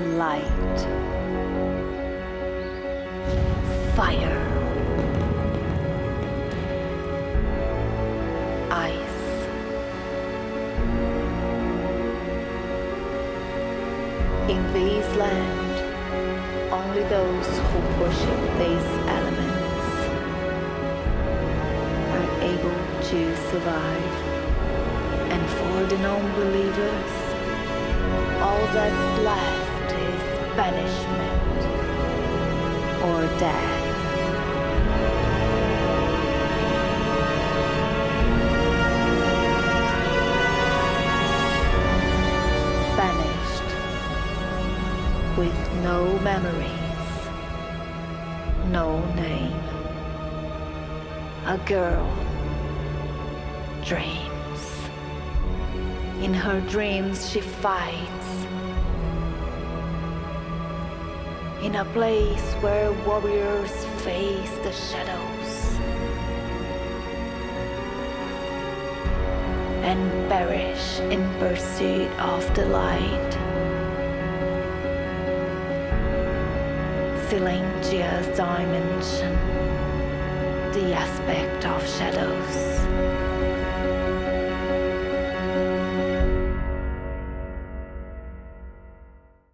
light, fire, ice. In these land, only those who worship these elements are able to survive. And for the non-believers, all that's left banishment or death. Banished with no memories, no name. A girl dreams. In her dreams, she fights. In a place where warriors face the shadows and perish in pursuit of the light. Silengia's dimension, the aspect of shadows.